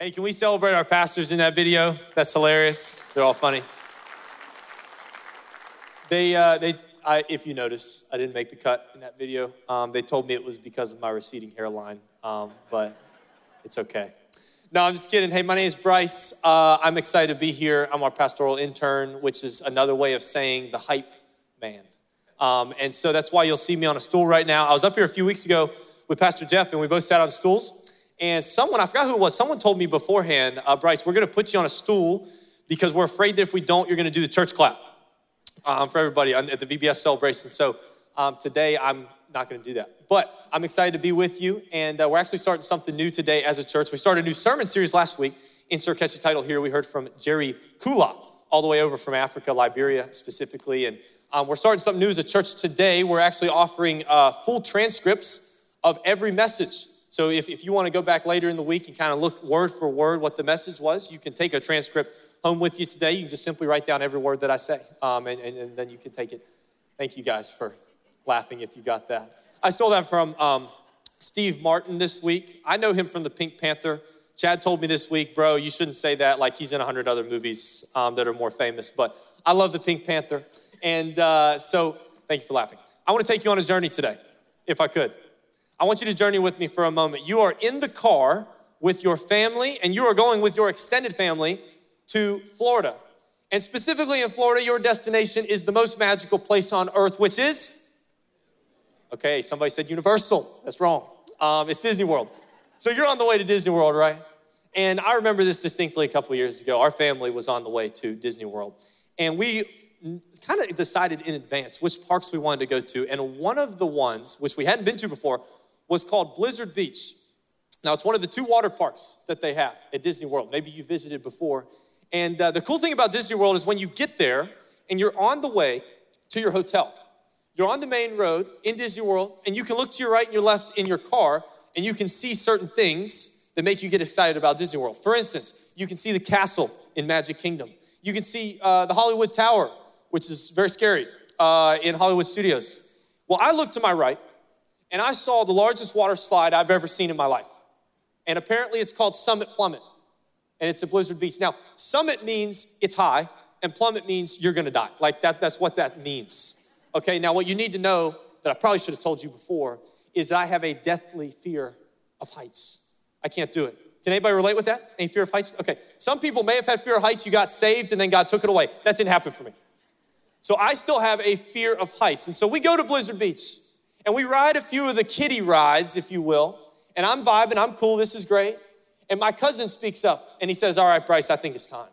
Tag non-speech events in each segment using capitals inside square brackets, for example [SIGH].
Hey, can we celebrate our pastors in that video? That's hilarious. They're all funny. They, uh, they, I, if you notice, I didn't make the cut in that video. Um, they told me it was because of my receding hairline, um, but it's okay. No, I'm just kidding. Hey, my name is Bryce. Uh, I'm excited to be here. I'm our pastoral intern, which is another way of saying the hype man. Um, and so that's why you'll see me on a stool right now. I was up here a few weeks ago with Pastor Jeff, and we both sat on stools. And someone, I forgot who it was, someone told me beforehand, uh, Bryce, we're gonna put you on a stool because we're afraid that if we don't, you're gonna do the church clap um, for everybody at the VBS celebration. So um, today, I'm not gonna do that. But I'm excited to be with you, and uh, we're actually starting something new today as a church. We started a new sermon series last week. Insert catchy title here. We heard from Jerry Kula, all the way over from Africa, Liberia specifically. And um, we're starting something new as a church today. We're actually offering uh, full transcripts of every message. So if, if you want to go back later in the week and kind of look word for word what the message was, you can take a transcript home with you today. You can just simply write down every word that I say, um, and, and, and, then you can take it. Thank you guys for laughing if you got that. I stole that from um, Steve Martin this week. I know him from the Pink Panther. Chad told me this week, bro, you shouldn't say that like he's in a hundred other movies um, that are more famous, but I love the Pink Panther. And uh, so thank you for laughing. I want to take you on a journey today, if I could. I want you to journey with me for a moment. You are in the car with your family, and you are going with your extended family to Florida. And specifically in Florida, your destination is the most magical place on earth, which is? Okay, somebody said Universal. That's wrong. Um, it's Disney World. So you're on the way to Disney World, right? And I remember this distinctly a couple years ago. Our family was on the way to Disney World. And we kind of decided in advance which parks we wanted to go to. And one of the ones, which we hadn't been to before, was called Blizzard Beach. Now, it's one of the two water parks that they have at Disney World. Maybe you visited before. And uh, the cool thing about Disney World is when you get there and you're on the way to your hotel, you're on the main road in Disney World, and you can look to your right and your left in your car, and you can see certain things that make you get excited about Disney World. For instance, you can see the castle in Magic Kingdom. You can see uh, the Hollywood Tower, which is very scary uh, in Hollywood Studios. Well, I look to my right, and I saw the largest water slide I've ever seen in my life. And apparently it's called Summit Plummet, and it's at Blizzard Beach. Now, Summit means it's high, and plummet means you're gonna die. Like that, that's what that means. Okay, now what you need to know that I probably should have told you before is that I have a deathly fear of heights. I can't do it. Can anybody relate with that? Any fear of heights? Okay, some people may have had fear of heights, you got saved, and then God took it away. That didn't happen for me. So I still have a fear of heights. And so we go to Blizzard Beach and we ride a few of the kiddie rides, if you will. And I'm vibing, I'm cool, this is great. And my cousin speaks up and he says, All right, Bryce, I think it's time.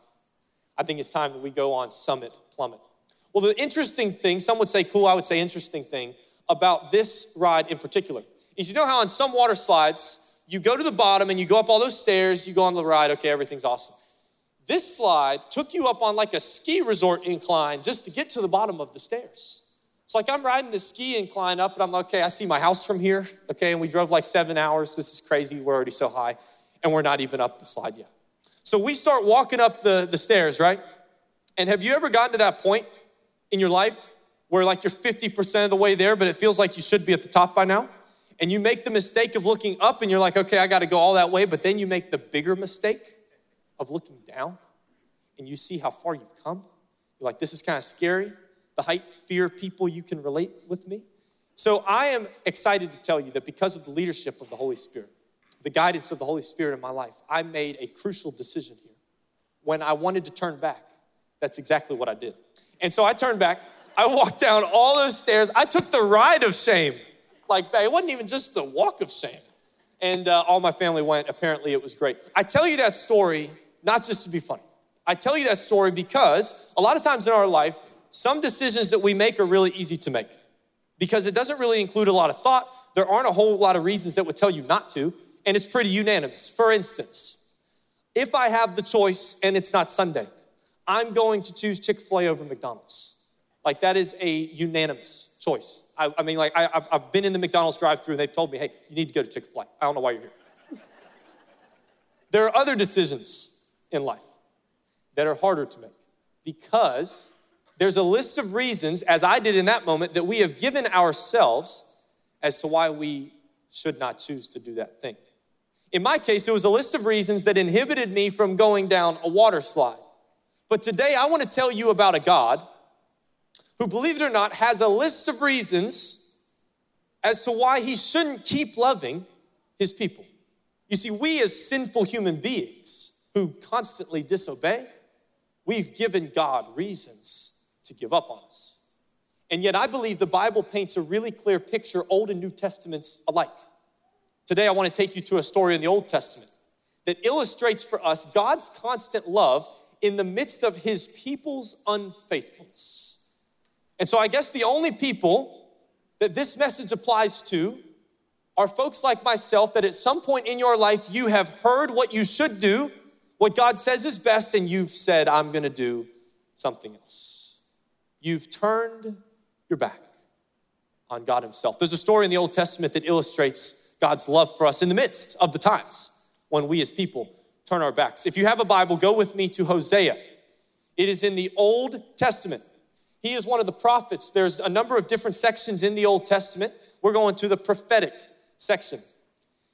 I think it's time that we go on Summit Plummet. Well, the interesting thing, some would say cool, I would say interesting thing about this ride in particular is you know how on some water slides, you go to the bottom and you go up all those stairs, you go on the ride, okay, everything's awesome. This slide took you up on like a ski resort incline just to get to the bottom of the stairs. It's like I'm riding the ski incline up, and I'm like, okay, I see my house from here. Okay, and we drove like seven hours. This is crazy. We're already so high, and we're not even up the slide yet. So we start walking up the, the stairs, right? And have you ever gotten to that point in your life where like you're 50% of the way there, but it feels like you should be at the top by now? And you make the mistake of looking up and you're like, okay, I got to go all that way. But then you make the bigger mistake of looking down and you see how far you've come. You're like, this is kind of scary the height fear people you can relate with me. So I am excited to tell you that because of the leadership of the Holy Spirit, the guidance of the Holy Spirit in my life, I made a crucial decision here. When I wanted to turn back, that's exactly what I did. And so I turned back, I walked down all those stairs, I took the ride of shame. Like, it wasn't even just the walk of shame. And uh, all my family went. Apparently, it was great. I tell you that story not just to be funny. I tell you that story because a lot of times in our life, some decisions that we make are really easy to make because it doesn't really include a lot of thought. There aren't a whole lot of reasons that would tell you not to, and it's pretty unanimous. For instance, if I have the choice and it's not Sunday, I'm going to choose Chick fil A over McDonald's. Like, that is a unanimous choice. I, I mean, like, I, have been in the McDonald's drive through and they've told me, hey, you need to go to Chick fil A. I don't know why you're here. [LAUGHS] there are other decisions in life that are harder to make because there's a list of reasons, as I did in that moment, that we have given ourselves as to why we should not choose to do that thing. In my case, it was a list of reasons that inhibited me from going down a water slide. But today, I want to tell you about a God who, believe it or not, has a list of reasons as to why he shouldn't keep loving his people. You see, we as sinful human beings who constantly disobey, we've given God reasons to give up on us. And yet, I believe the Bible paints a really clear picture, Old and New Testaments alike. Today, I want to take you to a story in the Old Testament that illustrates for us God's constant love in the midst of his people's unfaithfulness. And so, I guess the only people that this message applies to are folks like myself that at some point in your life you have heard what you should do, what God says is best, and you've said, I'm gonna do something else. You've turned your back on God Himself. There's a story in the Old Testament that illustrates God's love for us in the midst of the times when we as people turn our backs. If you have a Bible, go with me to Hosea. It is in the Old Testament. He is one of the prophets. There's a number of different sections in the Old Testament. We're going to the prophetic section.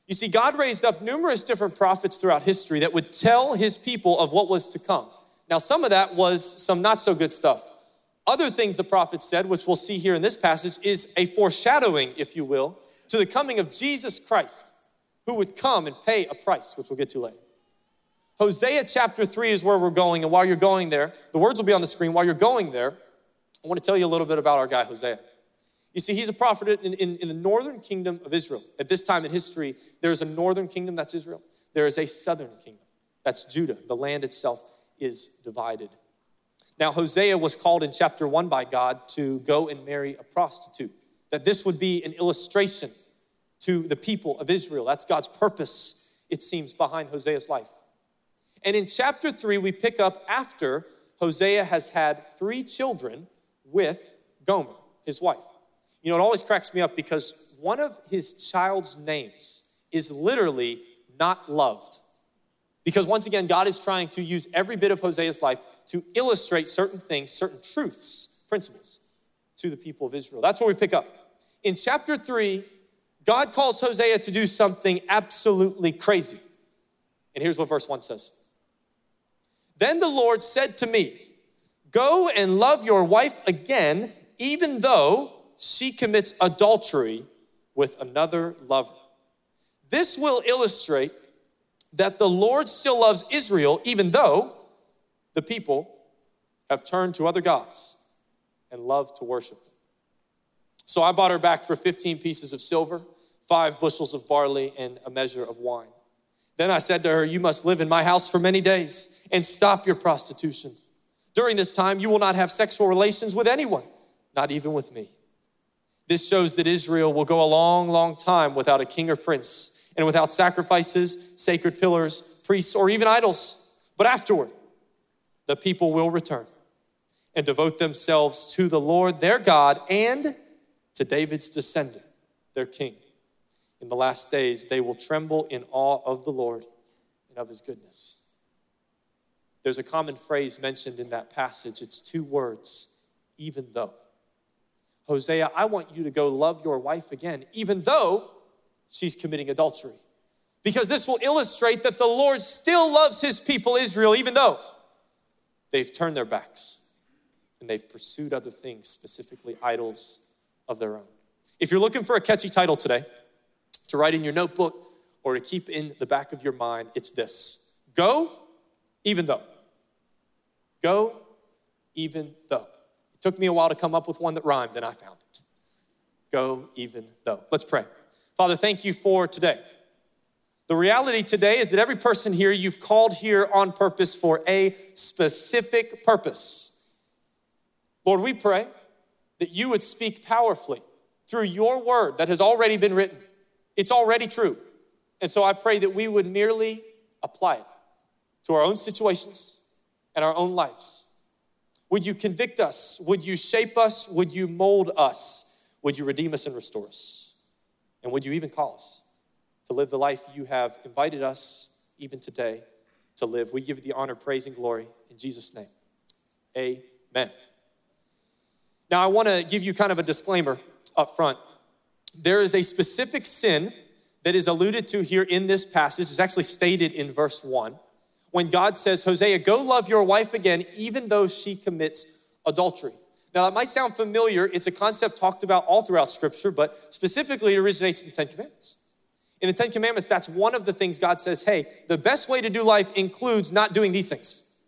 You see, God raised up numerous different prophets throughout history that would tell his people of what was to come. Now, some of that was some not so good stuff. Other things the prophet said, which we'll see here in this passage, is a foreshadowing, if you will, to the coming of Jesus Christ, who would come and pay a price, which we'll get to later. Hosea chapter 3 is where we're going, and while you're going there, the words will be on the screen. While you're going there, I want to tell you a little bit about our guy, Hosea. You see, he's a prophet in, in, in, the northern kingdom of Israel. At this time in history, there is a northern kingdom, that's Israel. There is a southern kingdom, that's Judah. The land itself is divided. Now, Hosea was called in chapter one by God to go and marry a prostitute, that this would be an illustration to the people of Israel. That's God's purpose, it seems, behind Hosea's life. And in chapter three, we pick up after Hosea has had three children with Gomer, his wife. You know, it always cracks me up because one of his child's names is literally not loved. Because once again, God is trying to use every bit of Hosea's life to illustrate certain things, certain truths, principles to the people of Israel. That's where we pick up. In chapter three, God calls Hosea to do something absolutely crazy. And here's what verse one says Then the Lord said to me, Go and love your wife again, even though she commits adultery with another lover. This will illustrate that the Lord still loves Israel, even though the people have turned to other gods and love to worship them. So I bought her back for 15 pieces of silver, five bushels of barley, and a measure of wine. Then I said to her, You must live in my house for many days and stop your prostitution. During this time, you will not have sexual relations with anyone, not even with me. This shows that Israel will go a long, long time without a king or prince and without sacrifices, sacred pillars, priests, or even idols. But afterward, the people will return and devote themselves to the Lord their God and to David's descendant, their king. In the last days, they will tremble in awe of the Lord and of his goodness. There's a common phrase mentioned in that passage. It's two words, even though. Hosea, I want you to go love your wife again, even though she's committing adultery. Because this will illustrate that the Lord still loves his people, Israel, even though they've turned their backs and they've pursued other things, specifically idols of their own. If you're looking for a catchy title today to write in your notebook or to keep in the back of your mind, it's this Go, even though. Go, even though. It took me a while to come up with one that rhymed, and I found it. Go even though. Let's pray. Father, thank you for today. The reality today is that every person here you've called here on purpose for a specific purpose. Lord, we pray that you would speak powerfully through your word that has already been written. It's already true. And so I pray that we would merely apply it to our own situations and our own lives. Would you convict us? Would you shape us? Would you mold us? Would you redeem us and restore us? And would you even call us to live the life you have invited us even today to live? We give you the honor, praise, and glory in Jesus' name. Amen. Now, I want to give you kind of a disclaimer up front. There is a specific sin that is alluded to here in this passage is actually stated in verse 1 when God says, Hosea, go love your wife again, even though she commits adultery. Now, that might sound familiar. It's a concept talked about all throughout Scripture, but specifically it originates in the Ten Commandments. In the Ten Commandments, that's one of the things God says, hey, the best way to do life includes not doing these things.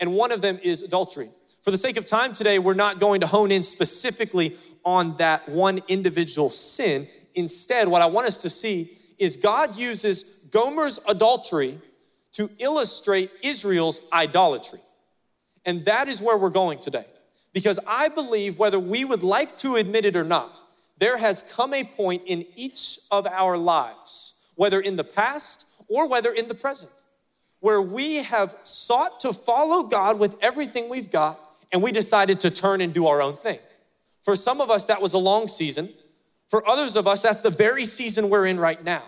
And one of them is adultery. For the sake of time today, we're not going to hone in specifically on that one individual sin. Instead, what I want us to see is God uses Gomer's adultery to illustrate Israel's idolatry. And that is where we're going today. Because I believe, whether we would like to admit it or not, there has come a point in each of our lives, whether in the past or whether in the present, where we have sought to follow God with everything we've got and we decided to turn and do our own thing. For some of us, that was a long season. For others of us, that's the very season we're in right now.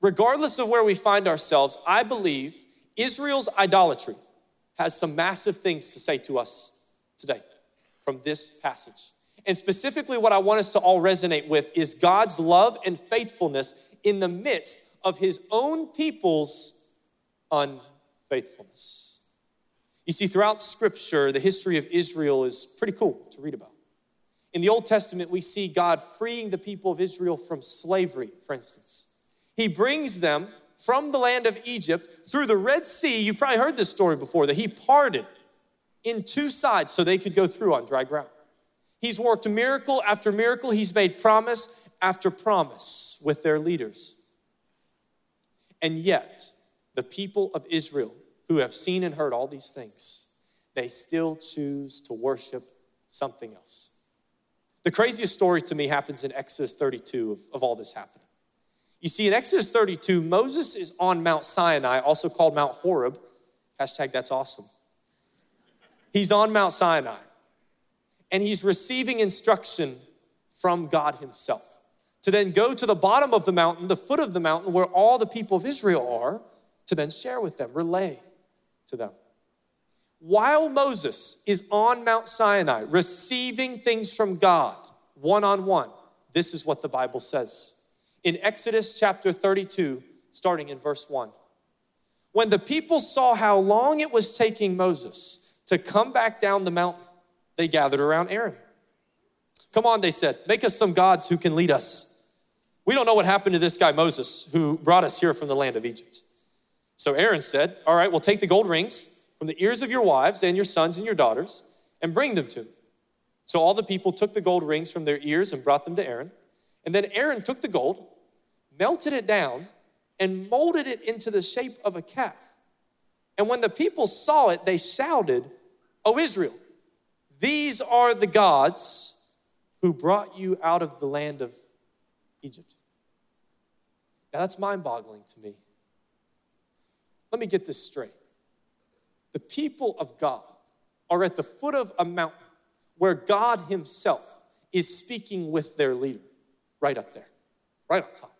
Regardless of where we find ourselves, I believe Israel's idolatry has some massive things to say to us today from this passage. And specifically, what I want us to all resonate with is God's love and faithfulness in the midst of his own people's unfaithfulness. You see, throughout scripture, the history of Israel is pretty cool to read about. In the Old Testament, we see God freeing the people of Israel from slavery, for instance. He brings them from the land of Egypt through the Red Sea. You probably heard this story before that He parted in two sides so they could go through on dry ground. He's worked miracle after miracle, He's made promise after promise with their leaders. And yet, the people of Israel who have seen and heard all these things, they still choose to worship something else. The craziest story to me happens in Exodus 32 of, of all this happening. You see, in Exodus 32, Moses is on Mount Sinai, also called Mount Horeb. Hashtag that's awesome. He's on Mount Sinai and he's receiving instruction from God Himself to then go to the bottom of the mountain, the foot of the mountain where all the people of Israel are, to then share with them, relay to them. While Moses is on Mount Sinai receiving things from God one on one, this is what the Bible says. In Exodus chapter 32, starting in verse 1. When the people saw how long it was taking Moses to come back down the mountain, they gathered around Aaron. Come on, they said, make us some gods who can lead us. We don't know what happened to this guy Moses who brought us here from the land of Egypt. So Aaron said, All right, we'll take the gold rings from the ears of your wives and your sons and your daughters and bring them to me. So all the people took the gold rings from their ears and brought them to Aaron. And then Aaron took the gold, melted it down, and molded it into the shape of a calf. And when the people saw it, they shouted, O Israel, these are the gods who brought you out of the land of Egypt. Now that's mind boggling to me. Let me get this straight the people of God are at the foot of a mountain where God Himself is speaking with their leader, right up there, right on top.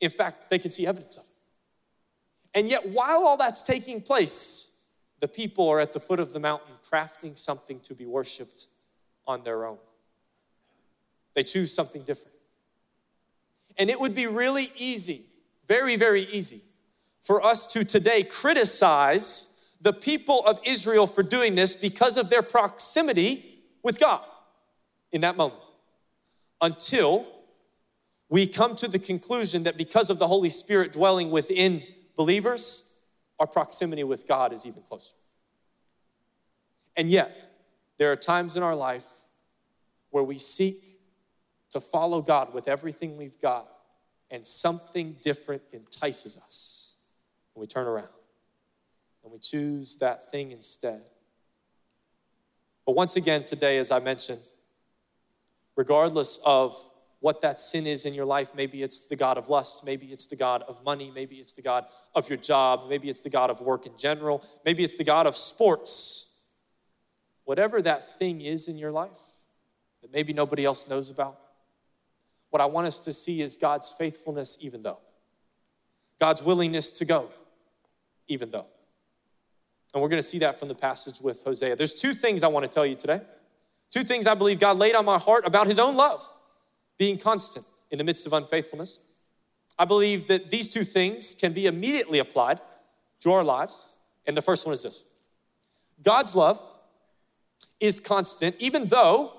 In fact, they can see evidence of it. And yet, while all that's taking place, the people are at the foot of the mountain crafting something to be worshiped on their own. They choose something different. And it would be really easy, very, very easy, for us to today criticize the people of Israel for doing this because of their proximity with God in that moment. Until we come to the conclusion that because of the Holy Spirit dwelling within believers, our proximity with God is even closer. And yet, there are times in our life where we seek to follow God with everything we've got, and something different entices us, and we turn around and we choose that thing instead. But once again, today, as I mentioned, regardless of what that sin is in your life, maybe it's the God of lust, maybe it's the God of money, maybe it's the God of your job, maybe it's the God of work in general, maybe it's the God of sports. Whatever that thing is in your life that maybe nobody else knows about, what I want us to see is God's faithfulness, even though. God's willingness to go, even though. And we're going to see that from the passage with Hosea. There's two things I want to tell you today. Two things I believe God laid on my heart about his own love being constant in the midst of unfaithfulness. I believe that these two things can be immediately applied to our lives. And the first one is this God's love is constant, even though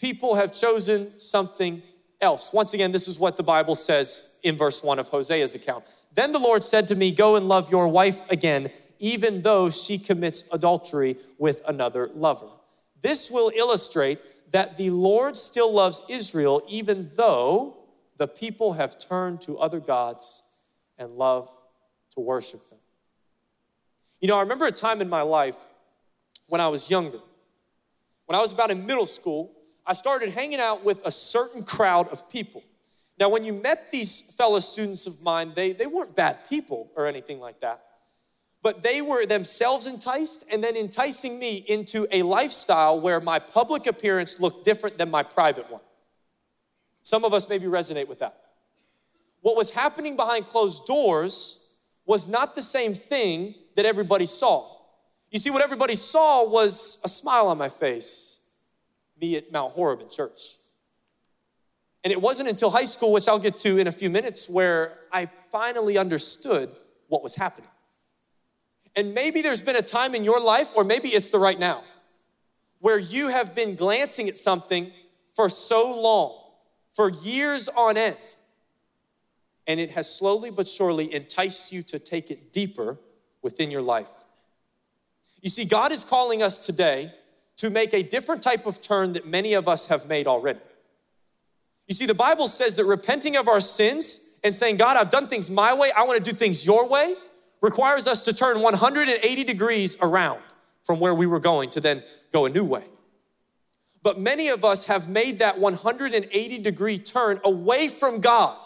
people have chosen something else. Once again, this is what the Bible says in verse 1 of Hosea's account. Then the Lord said to me, Go and love your wife again, even though she commits adultery with another lover. This will illustrate that the Lord still loves Israel, even though the people have turned to other gods and love to worship them. You know, I remember a time in my life when I was younger. When I was about in middle school, I started hanging out with a certain crowd of people. Now, when you met these fellow students of mine, they, they weren't bad people or anything like that, but they were themselves enticed and then enticing me into a lifestyle where my public appearance looked different than my private one. Some of us maybe resonate with that. What was happening behind closed doors was not the same thing that everybody saw. You see, what everybody saw was a smile on my face, me at Mount Horeb in church. And it wasn't until high school, which I'll get to in a few minutes, where I finally understood what was happening. And maybe there's been a time in your life, or maybe it's the right now, where you have been glancing at something for so long, for years on end, and it has slowly but surely enticed you to take it deeper within your life. You see, God is calling us today to make a different type of turn that many of us have made already. You see, the Bible says that repenting of our sins and saying, God, I've done things my way, I want to do things your way, requires us to turn 180 degrees around from where we were going to then go a new way. But many of us have made that 180 degree turn away from God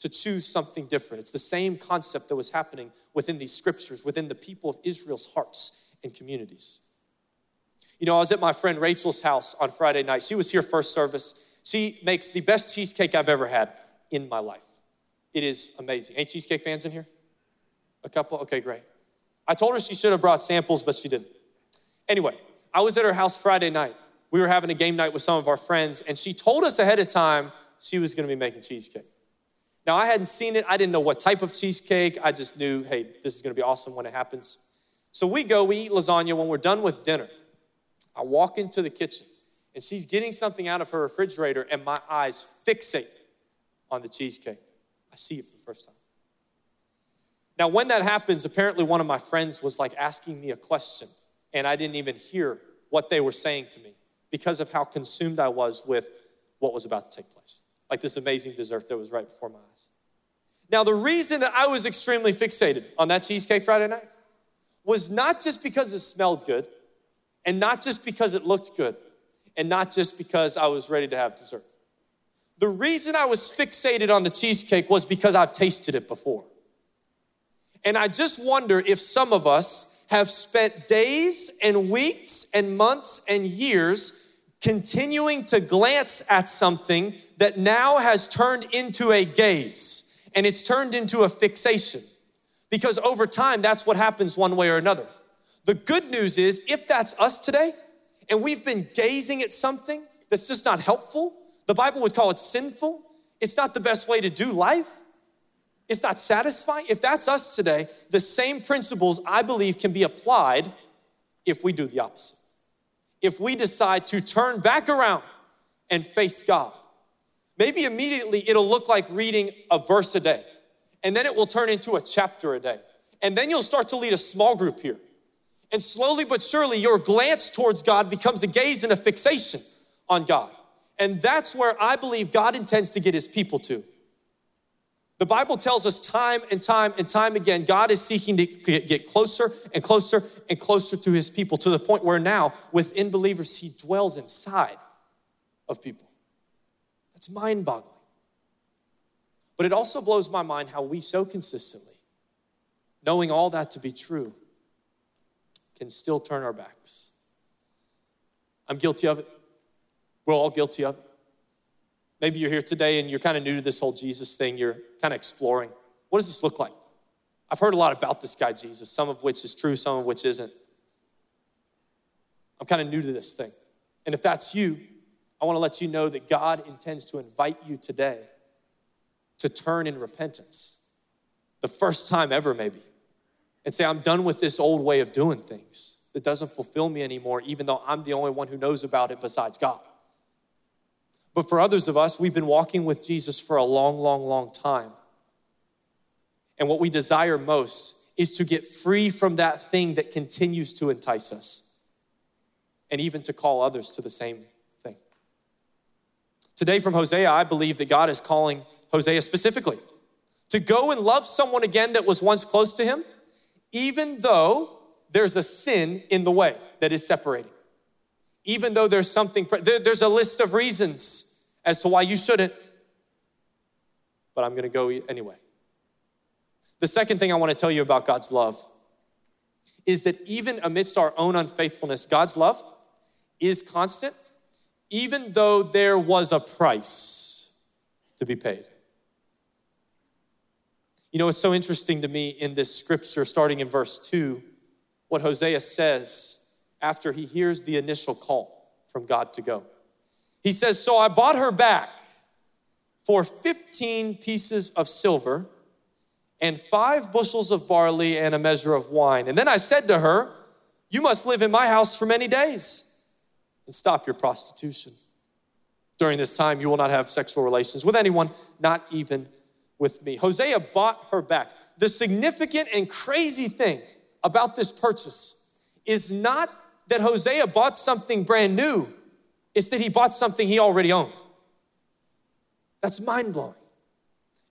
to choose something different. It's the same concept that was happening within these scriptures, within the people of Israel's hearts and communities. You know, I was at my friend Rachel's house on Friday night. She was here first service. She makes the best cheesecake I've ever had in my life. It is amazing. Any cheesecake fans in here? A couple? Okay, great. I told her she should have brought samples, but she didn't. Anyway, I was at her house Friday night. We were having a game night with some of our friends, and she told us ahead of time she was gonna be making cheesecake. Now, I hadn't seen it. I didn't know what type of cheesecake. I just knew, hey, this is going to be awesome when it happens. So we go, we eat lasagna. When we're done with dinner, I walk into the kitchen and she's getting something out of her refrigerator, and my eyes fixate on the cheesecake. I see it for the first time. Now, when that happens, apparently one of my friends was like asking me a question, and I didn't even hear what they were saying to me because of how consumed I was with what was about to take place like this amazing dessert that was right before my eyes. Now, the reason that I was extremely fixated on that cheesecake Friday night was not just because it smelled good, and not just because it looked good, and not just because I was ready to have dessert. The reason I was fixated on the cheesecake was because I've tasted it before. And I just wonder if some of us have spent days and weeks and months and years continuing to glance at something that now has turned into a gaze and it's turned into a fixation. Because over time, that's what happens one way or another. The good news is, if that's us today, and we've been gazing at something that's just not helpful, the Bible would call it sinful. It's not the best way to do life. It's not satisfying. If that's us today, the same principles I believe can be applied if we do the opposite. If we decide to turn back around and face God Maybe immediately it'll look like reading a verse a day, and then it will turn into a chapter a day. And then you'll start to lead a small group here. And slowly but surely, your glance towards God becomes a gaze and a fixation on God. And that's where I believe God intends to get his people to. The Bible tells us time and time and time again, God is seeking to get closer and closer and closer to his people to the point where now, within believers, he dwells inside of people. That's mind boggling. But it also blows my mind how we so consistently, knowing all that to be true, can still turn our backs. I'm guilty of it. We're all guilty of it. Maybe you're here today and you're kind of new to this whole Jesus thing. You're kind of exploring. What does this look like? I've heard a lot about this guy, Jesus, some of which is true, some of which isn't. I'm kind of new to this thing. And if that's you, I want to let you know that God intends to invite you today to turn in repentance. The first time ever, maybe. And say, I'm done with this old way of doing things that doesn't fulfill me anymore, even though I'm the only one who knows about it besides God. But for others of us, we've been walking with Jesus for a long, long, long time. And what we desire most is to get free from that thing that continues to entice us and even to call others to the same thing. Today, from Hosea, I believe that God is calling Hosea specifically to go and love someone again that was once close to him, even though there's a sin in the way that is separating. Even though there's something, there's a list of reasons as to why you shouldn't, but I'm gonna go anyway. The second thing I wanna tell you about God's love is that even amidst our own unfaithfulness, God's love is constant, even though there was a price to be paid. You know, it's so interesting to me in this scripture, starting in verse 2, what Hosea says after he hears the initial call from God to go. He says, So I bought her back for 15 pieces of silver and five bushels of barley and a measure of wine. And then I said to her, You must live in my house for many days and stop your prostitution. During this time, you will not have sexual relations with anyone, not even with me. Hosea bought her back. The significant and crazy thing about this purchase is not that Hosea bought something brand new, it's that he bought something he already owned. That's mind blowing.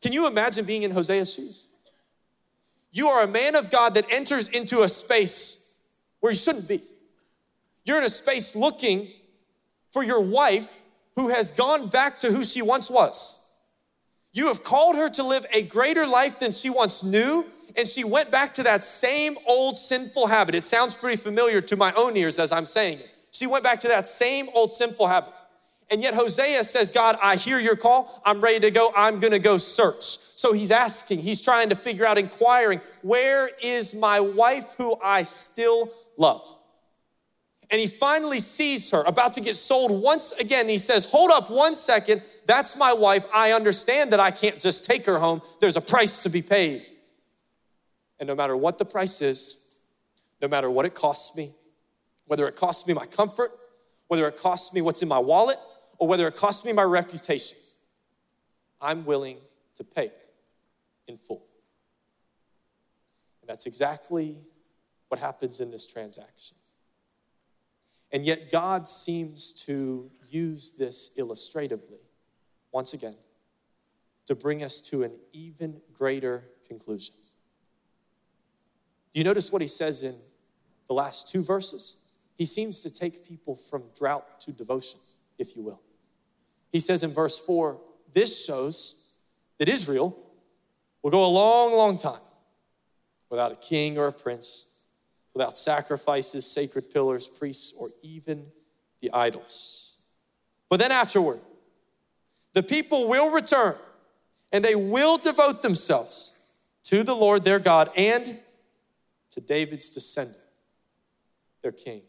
Can you imagine being in Hosea's shoes? You are a man of God that enters into a space where you shouldn't be. You're in a space looking for your wife who has gone back to who she once was. You have called her to live a greater life than she once knew, and she went back to that same old sinful habit. It sounds pretty familiar to my own ears as I'm saying it. She went back to that same old sinful habit. And yet Hosea says, God, I hear your call. I'm ready to go. I'm going to go search. So he's asking, he's trying to figure out, inquiring, where is my wife who I still love? and he finally sees her about to get sold once again. He says, Hold up one second. That's my wife. I understand that I can't just take her home. There's a price to be paid. And no matter what the price is, no matter what it costs me, whether it costs me my comfort, whether it costs me what's in my wallet, or whether it costs me my reputation, I'm willing to pay in full. And that's exactly what happens in this transaction. And yet, God seems to use this illustratively, once again, to bring us to an even greater conclusion. Do you notice what he says in the last two verses? He seems to take people from drought to devotion, if you will. He says in verse 4 this shows that Israel will go a long, long time without a king or a prince without sacrifices, sacred pillars, priests, or even the idols. But then afterward, the people will return and they will devote themselves to the Lord their God and to David's descendant, their king.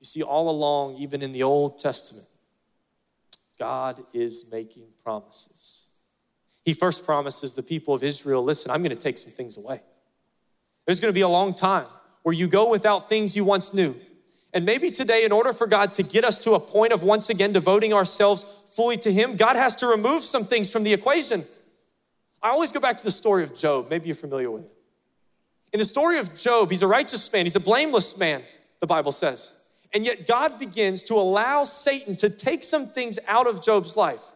You see, all along, even in the Old Testament, God is making promises. He first promises the people of Israel listen, I'm going to take some things away. There's gonna be a long time where you go without things you once knew. And maybe today, in order for God to get us to a point of once again devoting ourselves fully to Him, God has to remove some things from the equation. I always go back to the story of Job. Maybe you're familiar with it. In the story of Job, he's a righteous man, he's a blameless man, the Bible says. And yet, God begins to allow Satan to take some things out of Job's life.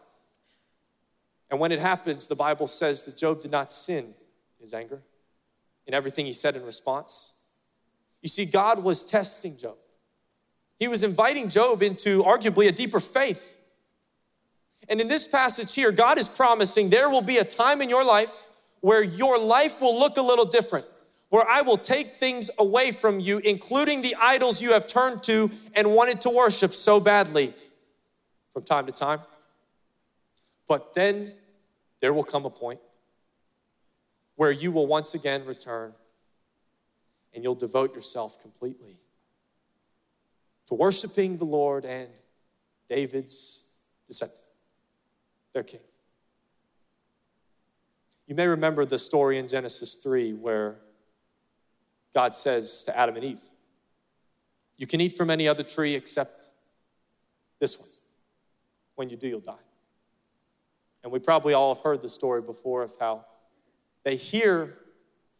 And when it happens, the Bible says that Job did not sin in his anger in everything he said in response. You see, God was testing Job. He was inviting Job into arguably a deeper faith. And in this passage here, God is promising there will be a time in your life where your life will look a little different, where I will take things away from you, including the idols you have turned to and wanted to worship so badly from time to time. But then there will come a point where you will once again return and you'll devote yourself completely to worshiping the Lord and David's descendant, their king. You may remember the story in Genesis 3 where God says to Adam and Eve, You can eat from any other tree except this one. When you do, you'll die. And we probably all have heard the story before of how they hear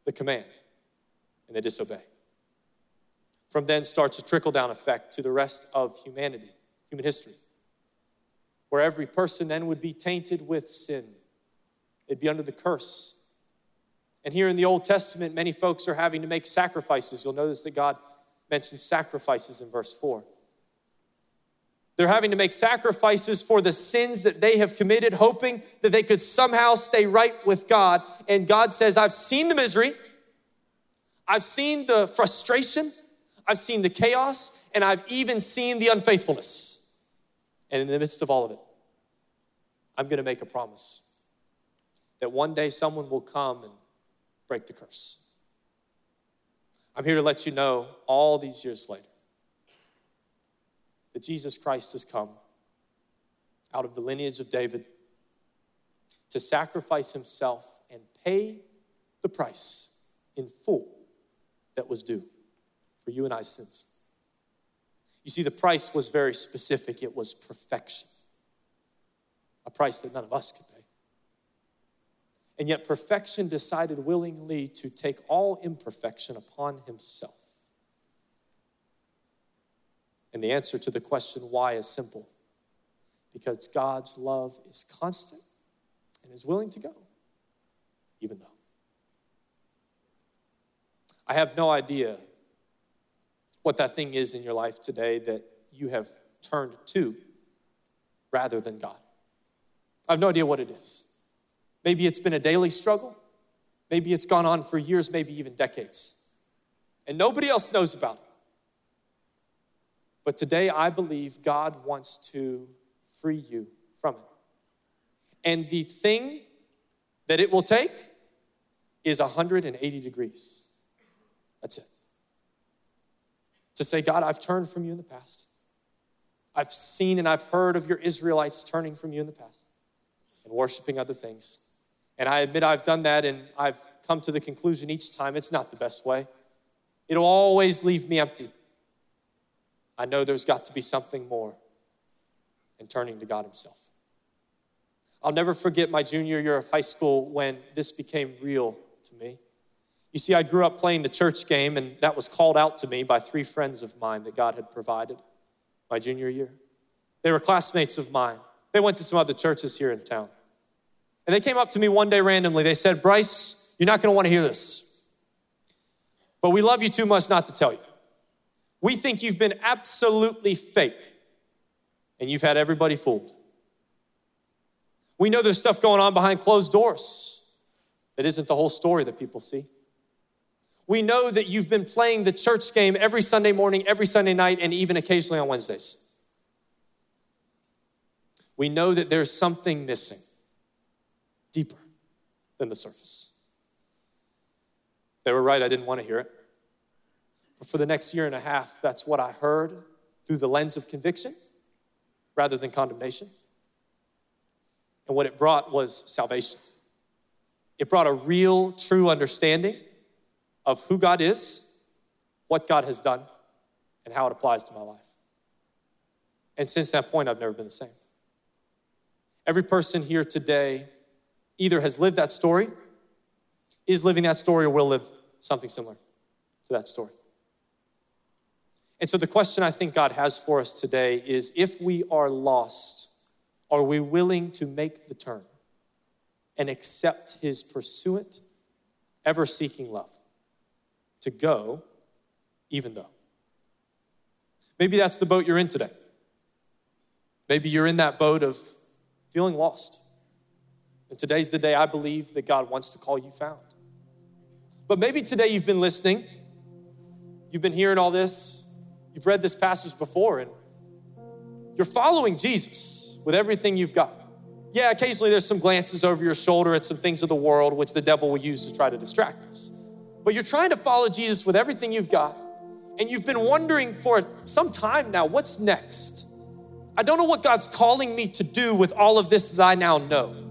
the command and they disobey. From then starts a trickle down effect to the rest of humanity, human history, where every person then would be tainted with sin. They'd be under the curse. And here in the Old Testament, many folks are having to make sacrifices. You'll notice that God mentions sacrifices in verse 4. They're having to make sacrifices for the sins that they have committed, hoping that they could somehow stay right with God. And God says, I've seen the misery, I've seen the frustration, I've seen the chaos, and I've even seen the unfaithfulness. And in the midst of all of it, I'm going to make a promise that one day someone will come and break the curse. I'm here to let you know all these years later that Jesus Christ has come out of the lineage of David to sacrifice himself and pay the price in full that was due for you and I's sins. You see, the price was very specific, it was perfection, a price that none of us could pay. And yet, perfection decided willingly to take all imperfection upon himself. And the answer to the question why is simple because God's love is constant and is willing to go, even though. I have no idea what that thing is in your life today that you have turned to rather than God. I have no idea what it is. Maybe it's been a daily struggle. Maybe it's gone on for years, maybe even decades. And nobody else knows about it. But today, I believe God wants to free you from it. And the thing that it will take is 180 degrees. That's it. To say, God, I've turned from you in the past. I've seen and I've heard of your Israelites turning from you in the past and worshiping other things. And I admit I've done that and I've come to the conclusion each time it's not the best way. It'll always leave me empty. I know there's got to be something more in turning to God Himself. I'll never forget my junior year of high school when this became real to me. You see, I grew up playing the church game, and that was called out to me by three friends of mine that God had provided my junior year. They were classmates of mine. They went to some other churches here in town. And they came up to me one day randomly. They said, Bryce, you're not going to want to hear this, but we love you too much not to tell you. We think you've been absolutely fake and you've had everybody fooled. We know there's stuff going on behind closed doors that isn't the whole story that people see. We know that you've been playing the church game every Sunday morning, every Sunday night, and even occasionally on Wednesdays. We know that there's something missing deeper than the surface. They were right, I didn't want to hear it. But for the next year and a half, that's what I heard through the lens of conviction rather than condemnation. And what it brought was salvation. It brought a real, true understanding of who God is, what God has done, and how it applies to my life. And since that point, I've never been the same. Every person here today either has lived that story, is living that story, or will live something similar to that story. And so the question I think God has for us today is if we are lost, are we willing to make the turn and accept his pursuant, ever seeking love to go, even though? Maybe that's the boat you're in today. Maybe you're in that boat of feeling lost. And today's the day I believe that God wants to call you found. But maybe today you've been listening, you've been hearing all this, You've read this passage before and you're following Jesus with everything you've got. Yeah, occasionally there's some glances over your shoulder at some things of the world which the devil will use to try to distract us. But you're trying to follow Jesus with everything you've got. And you've been wondering for some time now, what's next? I don't know what God's calling me to do with all of this that I now know,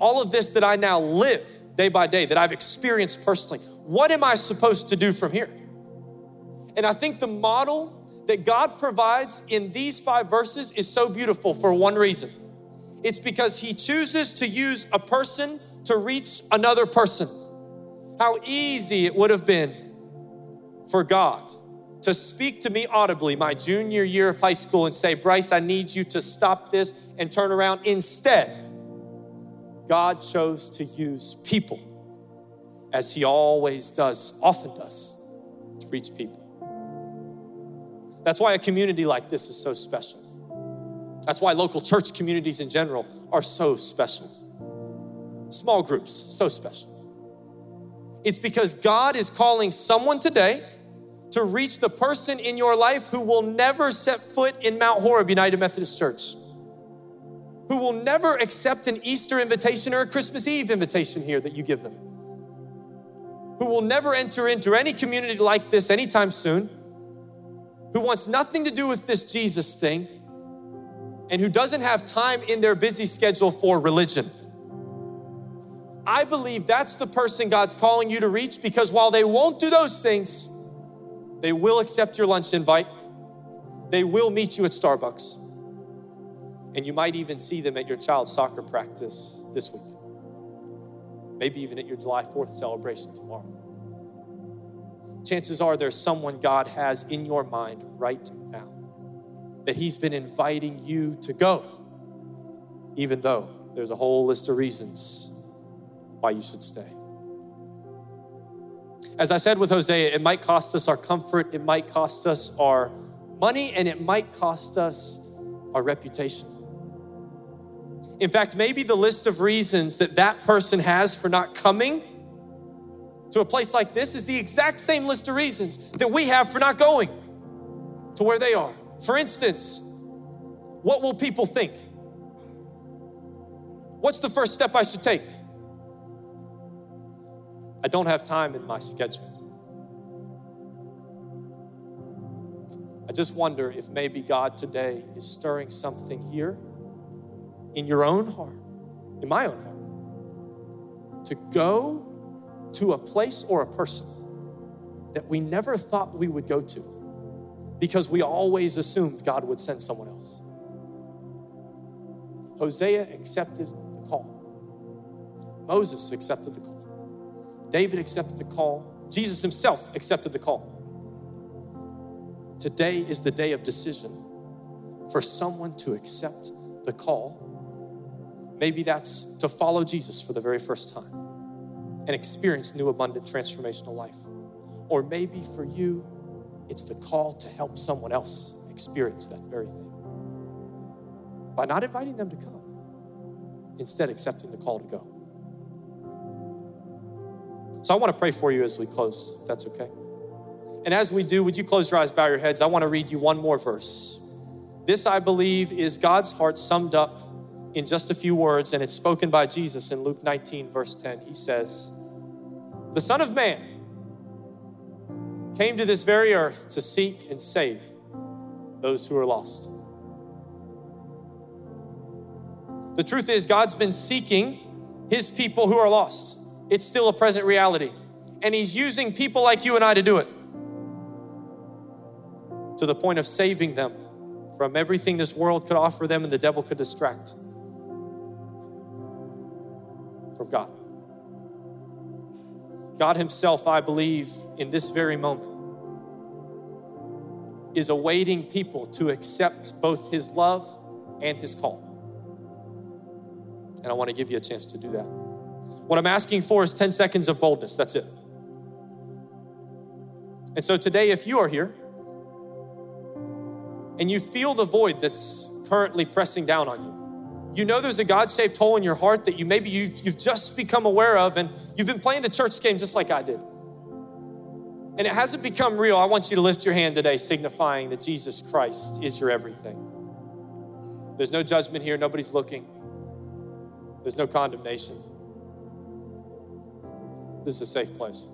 all of this that I now live day by day that I've experienced personally. What am I supposed to do from here? And I think the model that God provides in these five verses is so beautiful for one reason. It's because He chooses to use a person to reach another person. How easy it would have been for God to speak to me audibly my junior year of high school and say, Bryce, I need you to stop this and turn around. Instead, God chose to use people, as He always does, often does, to reach people. That's why a community like this is so special. That's why local church communities in general are so special. Small groups, so special. It's because God is calling someone today to reach the person in your life who will never set foot in Mount Horeb United Methodist Church, who will never accept an Easter invitation or a Christmas Eve invitation here that you give them, who will never enter into any community like this anytime soon, who wants nothing to do with this Jesus thing, and who doesn't have time in their busy schedule for religion. I believe that's the person God's calling you to reach because while they won't do those things, they will accept your lunch invite. They will meet you at Starbucks. And you might even see them at your child's soccer practice this week. Maybe even at your July 4th celebration tomorrow. Chances are there's someone God has in your mind right now that He's been inviting you to go, even though there's a whole list of reasons why you should stay. As I said with Hosea, it might cost us our comfort, it might cost us our money, and it might cost us our reputation. In fact, maybe the list of reasons that that person has for not coming to a place like this is the exact same list of reasons that we have for not going to where they are. For instance, what will people think? What's the first step I should take? I don't have time in my schedule. I just wonder if maybe God today is stirring something here in your own heart, in my own heart, to go to a place or a person that we never thought we would go to because we always assumed God would send someone else. Hosea accepted the call. Moses accepted the call. David accepted the call. Jesus himself accepted the call. Today is the day of decision for someone to accept the call. Maybe that's to follow Jesus for the very first time and experience new, abundant, transformational life. Or maybe for you, it's the call to help someone else experience that very thing by not inviting them to come, instead, accepting the call to go. So I want to pray for you as we close, if that's okay. And as we do, would you close your eyes, bow your heads? I want to read you one more verse. This, I believe, is God's heart summed up in just a few words, and it's spoken by Jesus in Luke 19, verse 10. He says, The Son of Man came to this very earth to seek and save those who are lost. The truth is, God's been seeking his people who are lost it's still a present reality. And He's using people like you and I to do it to the point of saving them from everything this world could offer them and the devil could distract from God. God Himself, I believe, in this very moment, is awaiting people to accept both His love and His call. And I want to give you a chance to do that. What I'm asking for is 10 seconds of boldness. That's it. And so today, if you are here and you feel the void that's currently pressing down on you, you know there's a God shaped hole in your heart that you maybe you've, you've just become aware of and you've been playing the church game just like I did. And it hasn't become real. I want you to lift your hand today, signifying that Jesus Christ is your everything. There's no judgment here, nobody's looking, there's no condemnation. This is a safe place.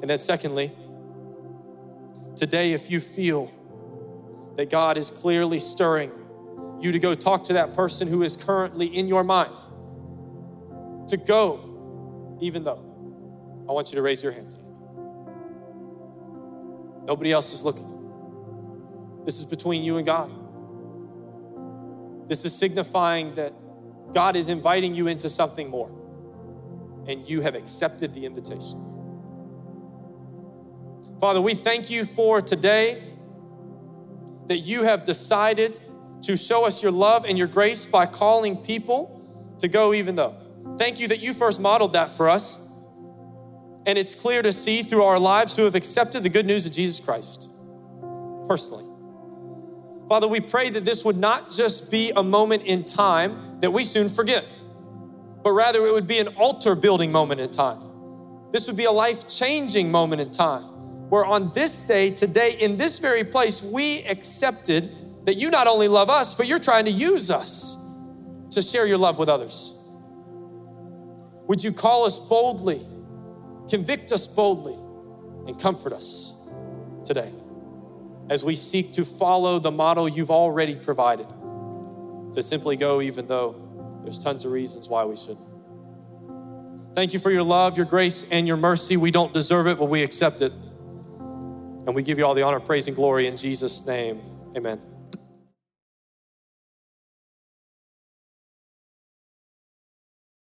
And then, secondly, today, if you feel that God is clearly stirring you to go talk to that person who is currently in your mind, to go even though? I want you to raise your hand today. Nobody else is looking. This is between you and God. This is signifying that God is inviting you into something more, and you have accepted the invitation. Father, we thank you for today that you have decided to show us your love and your grace by calling people to go even though. Thank you that you first modeled that for us. And it's clear to see through our lives who have accepted the good news of Jesus Christ personally. Father, we pray that this would not just be a moment in time that we soon forget, but rather it would be an altar building moment in time. This would be a life changing moment in time where on this day, today, in this very place, we accepted that you not only love us, but you're trying to use us to share your love with others. Would you call us boldly, convict us boldly, and comfort us today as we seek to follow the model you've already provided to simply go, even though there's tons of reasons why we shouldn't. Thank you for your love, your grace, and your mercy. We don't deserve it, but we accept it. And we give you all the honor, praise, and glory in Jesus' name. Amen.